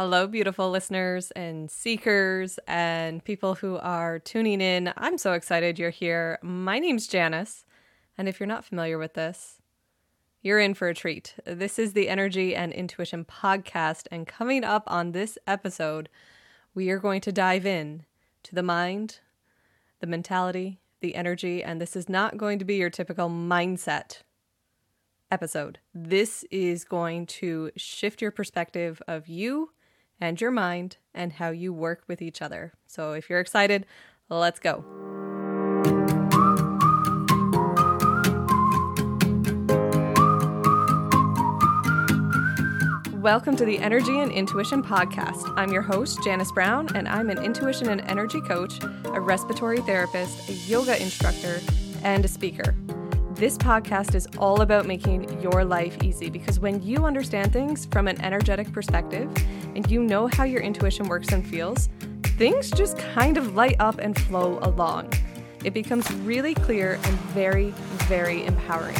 Hello, beautiful listeners and seekers and people who are tuning in. I'm so excited you're here. My name's Janice, and if you're not familiar with this, you're in for a treat. This is the Energy and Intuition podcast, and coming up on this episode, we are going to dive in to the mind, the mentality, the energy, and this is not going to be your typical mindset episode. This is going to shift your perspective of you and your mind and how you work with each other. So if you're excited, let's go. Welcome to the Energy and Intuition Podcast. I'm your host, Janice Brown, and I'm an intuition and energy coach, a respiratory therapist, a yoga instructor, and a speaker. This podcast is all about making your life easy because when you understand things from an energetic perspective and you know how your intuition works and feels, things just kind of light up and flow along. It becomes really clear and very, very empowering.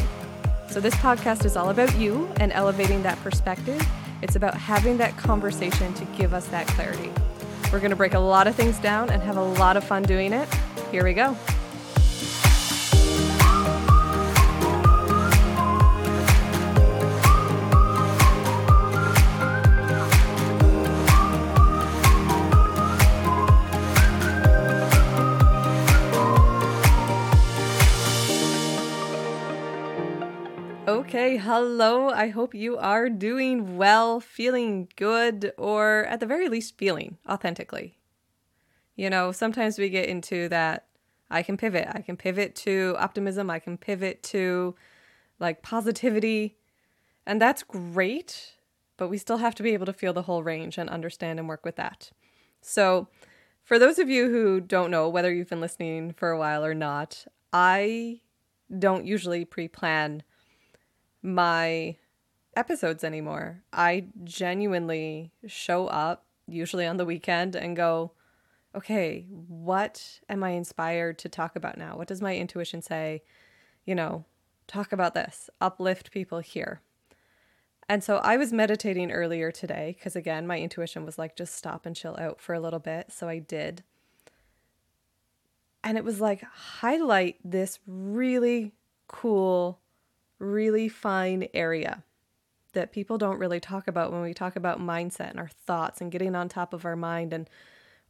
So, this podcast is all about you and elevating that perspective. It's about having that conversation to give us that clarity. We're going to break a lot of things down and have a lot of fun doing it. Here we go. Hello. I hope you are doing well, feeling good, or at the very least, feeling authentically. You know, sometimes we get into that I can pivot. I can pivot to optimism. I can pivot to like positivity. And that's great, but we still have to be able to feel the whole range and understand and work with that. So, for those of you who don't know whether you've been listening for a while or not, I don't usually pre plan my episodes anymore. I genuinely show up, usually on the weekend, and go, okay, what am I inspired to talk about now? What does my intuition say? You know, talk about this, uplift people here. And so I was meditating earlier today because, again, my intuition was like, just stop and chill out for a little bit. So I did. And it was like, highlight this really cool really fine area that people don't really talk about when we talk about mindset and our thoughts and getting on top of our mind and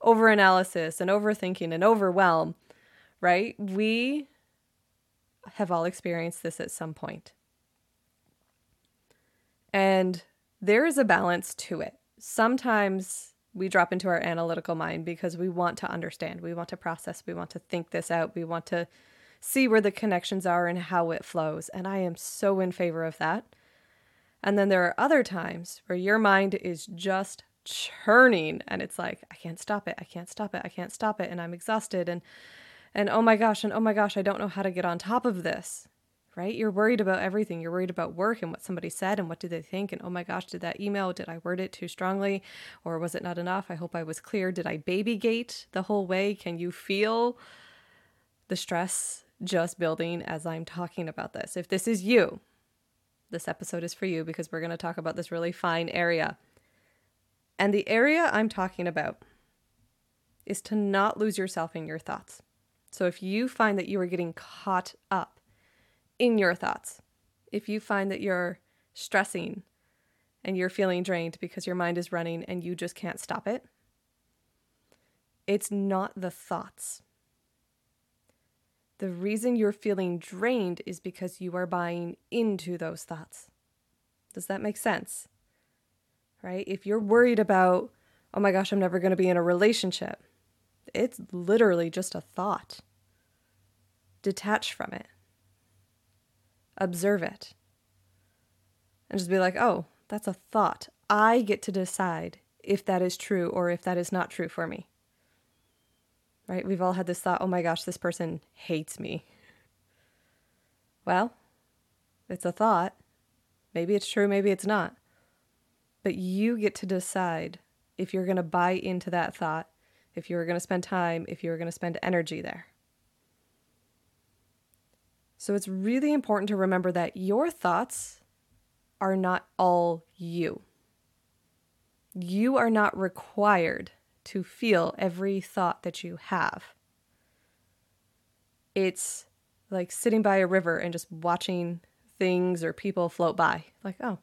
overanalysis and overthinking and overwhelm, right? We have all experienced this at some point. And there is a balance to it. Sometimes we drop into our analytical mind because we want to understand, we want to process, we want to think this out, we want to see where the connections are and how it flows. And I am so in favor of that. And then there are other times where your mind is just churning and it's like, I can't stop it. I can't stop it. I can't stop it. And I'm exhausted. And, and oh my gosh, and oh my gosh, I don't know how to get on top of this. Right? You're worried about everything. You're worried about work and what somebody said and what do they think. And oh my gosh, did that email, did I word it too strongly or was it not enough? I hope I was clear. Did I baby gate the whole way? Can you feel the stress just building as I'm talking about this. If this is you, this episode is for you because we're going to talk about this really fine area. And the area I'm talking about is to not lose yourself in your thoughts. So if you find that you are getting caught up in your thoughts, if you find that you're stressing and you're feeling drained because your mind is running and you just can't stop it, it's not the thoughts the reason you're feeling drained is because you are buying into those thoughts. Does that make sense? Right? If you're worried about, oh my gosh, I'm never going to be in a relationship, it's literally just a thought. Detach from it, observe it, and just be like, oh, that's a thought. I get to decide if that is true or if that is not true for me right? We've all had this thought, oh my gosh, this person hates me. Well, it's a thought. Maybe it's true, maybe it's not. But you get to decide if you're going to buy into that thought, if you're going to spend time, if you're going to spend energy there. So it's really important to remember that your thoughts are not all you. You are not required to feel every thought that you have. It's like sitting by a river and just watching things or people float by. Like, oh,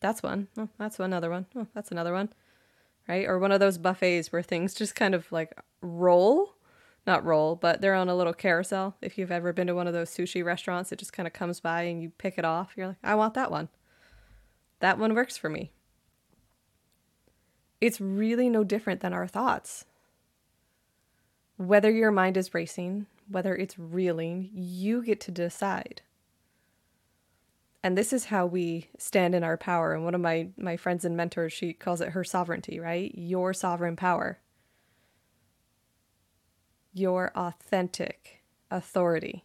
that's one. Oh, that's another one. Oh, that's another one. Right? Or one of those buffets where things just kind of like roll. Not roll, but they're on a little carousel. If you've ever been to one of those sushi restaurants, it just kind of comes by and you pick it off. You're like, I want that one. That one works for me. It's really no different than our thoughts. Whether your mind is racing, whether it's reeling, you get to decide. And this is how we stand in our power. And one of my, my friends and mentors, she calls it her sovereignty, right? Your sovereign power. Your authentic authority.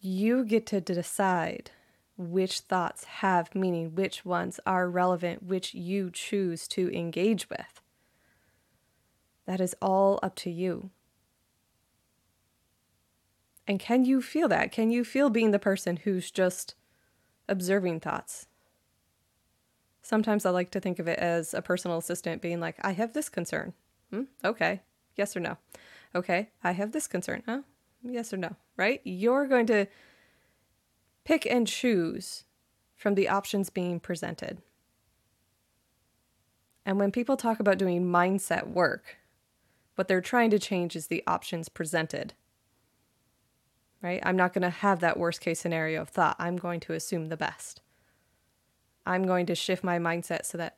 You get to decide which thoughts have meaning, which ones are relevant, which you choose to engage with. That is all up to you. And can you feel that? Can you feel being the person who's just observing thoughts? Sometimes I like to think of it as a personal assistant being like, I have this concern. Hmm? Okay. Yes or no? Okay. I have this concern. Huh? Yes or no? Right? You're going to pick and choose from the options being presented. And when people talk about doing mindset work, what they're trying to change is the options presented. Right? I'm not going to have that worst case scenario of thought. I'm going to assume the best. I'm going to shift my mindset so that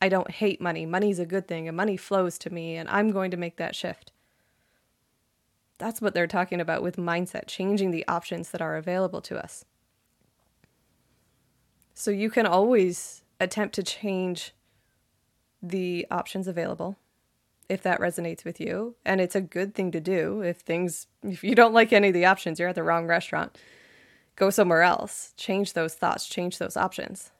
I don't hate money. Money's a good thing and money flows to me, and I'm going to make that shift. That's what they're talking about with mindset, changing the options that are available to us. So you can always attempt to change the options available if that resonates with you. And it's a good thing to do if things, if you don't like any of the options, you're at the wrong restaurant. Go somewhere else, change those thoughts, change those options.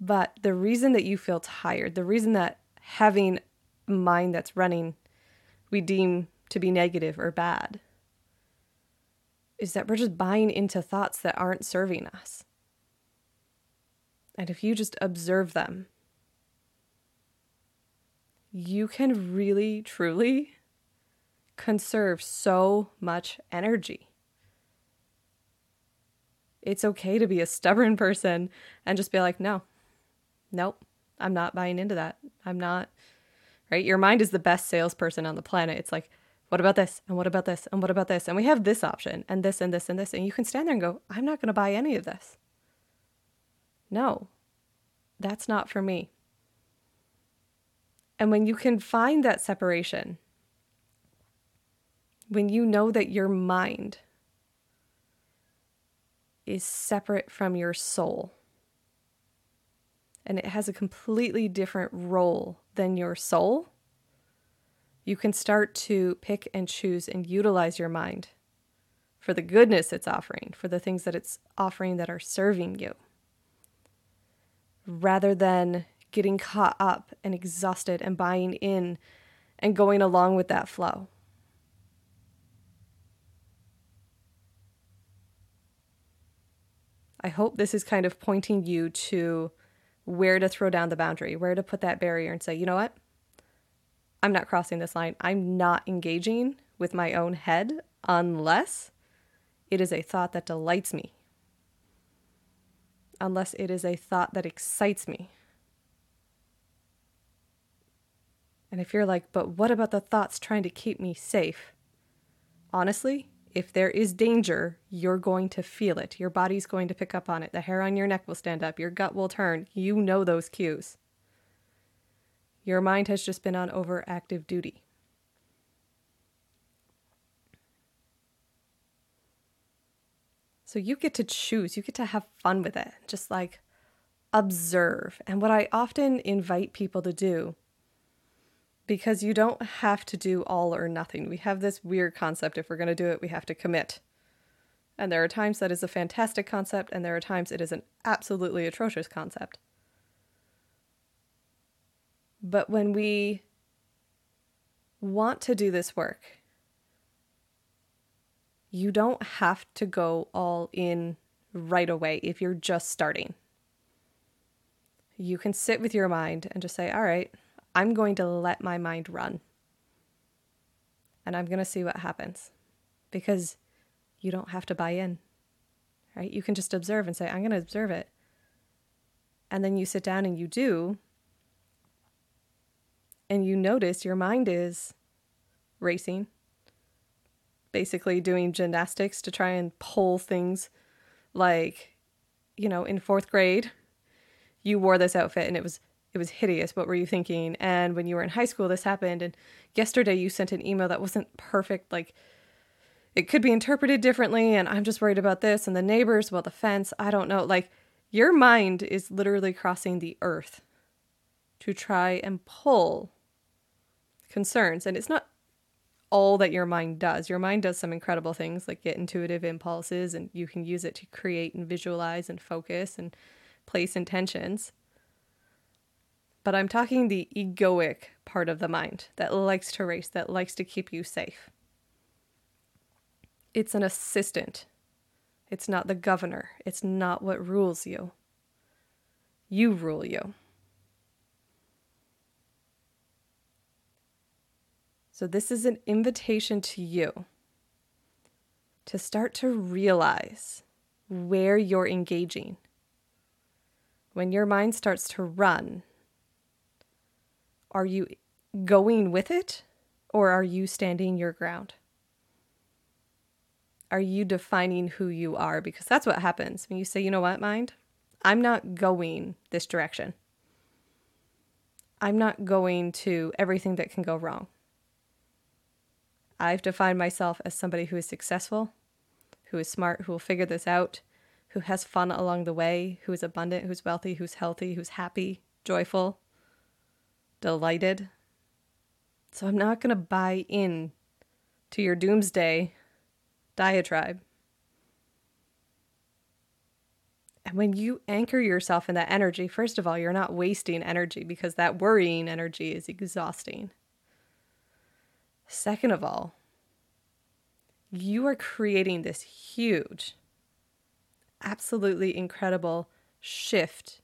But the reason that you feel tired, the reason that having mind that's running we deem to be negative or bad is that we're just buying into thoughts that aren't serving us. And if you just observe them, you can really, truly conserve so much energy. It's okay to be a stubborn person and just be like, no, nope, I'm not buying into that. I'm not right? Your mind is the best salesperson on the planet. It's like, what about this? And what about this? And what about this? And we have this option and this and this and this. And you can stand there and go, I'm not going to buy any of this. No, that's not for me. And when you can find that separation, when you know that your mind is separate from your soul, and it has a completely different role than your soul, you can start to pick and choose and utilize your mind for the goodness it's offering, for the things that it's offering that are serving you, rather than getting caught up and exhausted and buying in and going along with that flow. I hope this is kind of pointing you to where to throw down the boundary, where to put that barrier and say, you know what? I'm not crossing this line. I'm not engaging with my own head unless it is a thought that delights me, unless it is a thought that excites me. And if you're like, but what about the thoughts trying to keep me safe? Honestly, if there is danger, you're going to feel it. Your body's going to pick up on it. The hair on your neck will stand up. Your gut will turn. You know those cues. Your mind has just been on overactive duty. So you get to choose, you get to have fun with it, just like observe. And what I often invite people to do because you don't have to do all or nothing. We have this weird concept if we're going to do it, we have to commit. And there are times that is a fantastic concept, and there are times it is an absolutely atrocious concept. But when we want to do this work, you don't have to go all in right away if you're just starting. you can sit with your mind and just say, all right, I'm going to let my mind run. And I'm going to see what happens because you don't have to buy in, right? You can just observe and say, I'm going to observe it. And then you sit down and you do. And you notice your mind is racing, basically doing gymnastics to try and pull things like, you know, in fourth grade, you wore this outfit and it was it was hideous. What were you thinking? And when you were in high school, this happened. And yesterday, you sent an email that wasn't perfect. Like, it could be interpreted differently. And I'm just worried about this. And the neighbors, well, the fence, I don't know. Like, your mind is literally crossing the earth to try and pull concerns. And it's not all that your mind does. Your mind does some incredible things like get intuitive impulses, and you can use it to create and visualize and focus and place intentions. But I'm talking the egoic part of the mind that likes to race, that likes to keep you safe. It's an assistant. It's not the governor. It's not what rules you. You rule you. So, this is an invitation to you to start to realize where you're engaging. When your mind starts to run, are you going with it or are you standing your ground? Are you defining who you are? Because that's what happens when you say, you know what, mind? I'm not going this direction. I'm not going to everything that can go wrong. I've defined myself as somebody who is successful, who is smart, who will figure this out, who has fun along the way, who is abundant, who's wealthy, who's healthy, who's happy, joyful, delighted. So I'm not going to buy in to your doomsday diatribe. And when you anchor yourself in that energy, first of all, you're not wasting energy because that worrying energy is exhausting. Second of all, you are creating this huge, absolutely incredible shift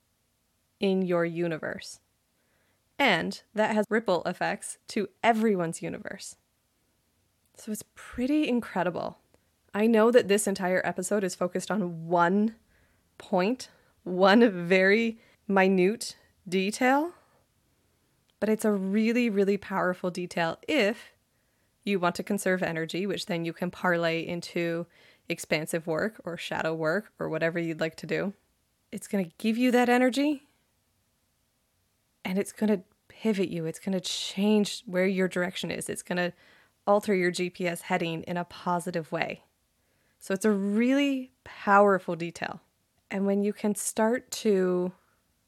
in your universe. And that has ripple effects to everyone's universe. So it's pretty incredible. I know that this entire episode is focused on one point, one very minute detail, but it's a really, really powerful detail if you want to conserve energy, which then you can parlay into expansive work or shadow work or whatever you'd like to do. It's going to give you that energy and it's going to pivot you. It's going to change where your direction is. It's going to alter your GPS heading in a positive way. So it's a really powerful detail. And when you can start to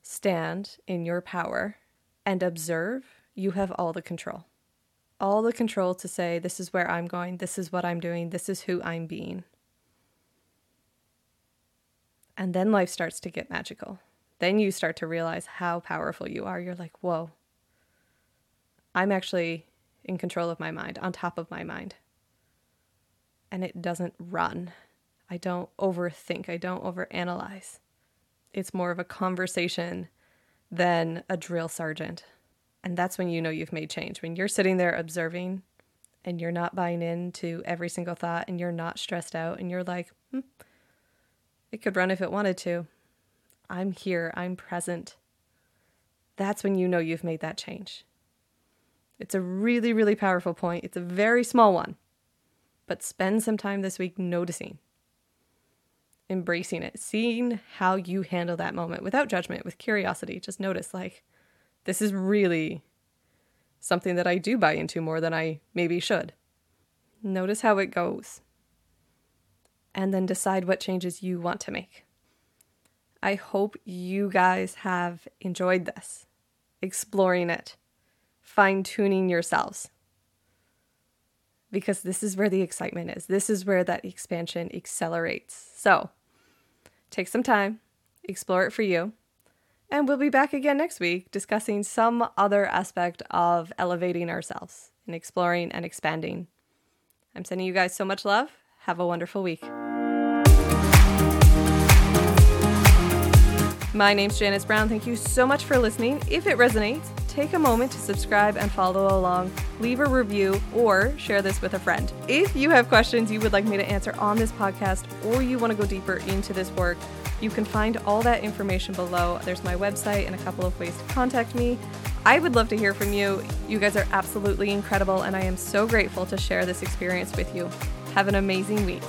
stand in your power and observe, you have all the control. All the control to say, this is where I'm going, this is what I'm doing, this is who I'm being. And then life starts to get magical then you start to realize how powerful you are. You're like, whoa, I'm actually in control of my mind, on top of my mind. And it doesn't run. I don't overthink, I don't overanalyze. It's more of a conversation than a drill sergeant. And that's when you know you've made change. When you're sitting there observing and you're not buying into every single thought and you're not stressed out and you're like, hmm, it could run if it wanted to. I'm here, I'm present. That's when you know you've made that change. It's a really, really powerful point. It's a very small one, but spend some time this week noticing, embracing it, seeing how you handle that moment without judgment, with curiosity. Just notice, like, this is really something that I do buy into more than I maybe should. Notice how it goes. And then decide what changes you want to make. I hope you guys have enjoyed this, exploring it, fine tuning yourselves. Because this is where the excitement is. This is where that expansion accelerates. So take some time, explore it for you, and we'll be back again next week discussing some other aspect of elevating ourselves and exploring and expanding. I'm sending you guys so much love. Have a wonderful week. My name's Janice Brown. Thank you so much for listening. If it resonates, take a moment to subscribe and follow along, leave a review, or share this with a friend. If you have questions you would like me to answer on this podcast, or you want to go deeper into this work, you can find all that information below. There's my website and a couple of ways to contact me. I would love to hear from you. You guys are absolutely incredible, and I am so grateful to share this experience with you. Have an amazing week.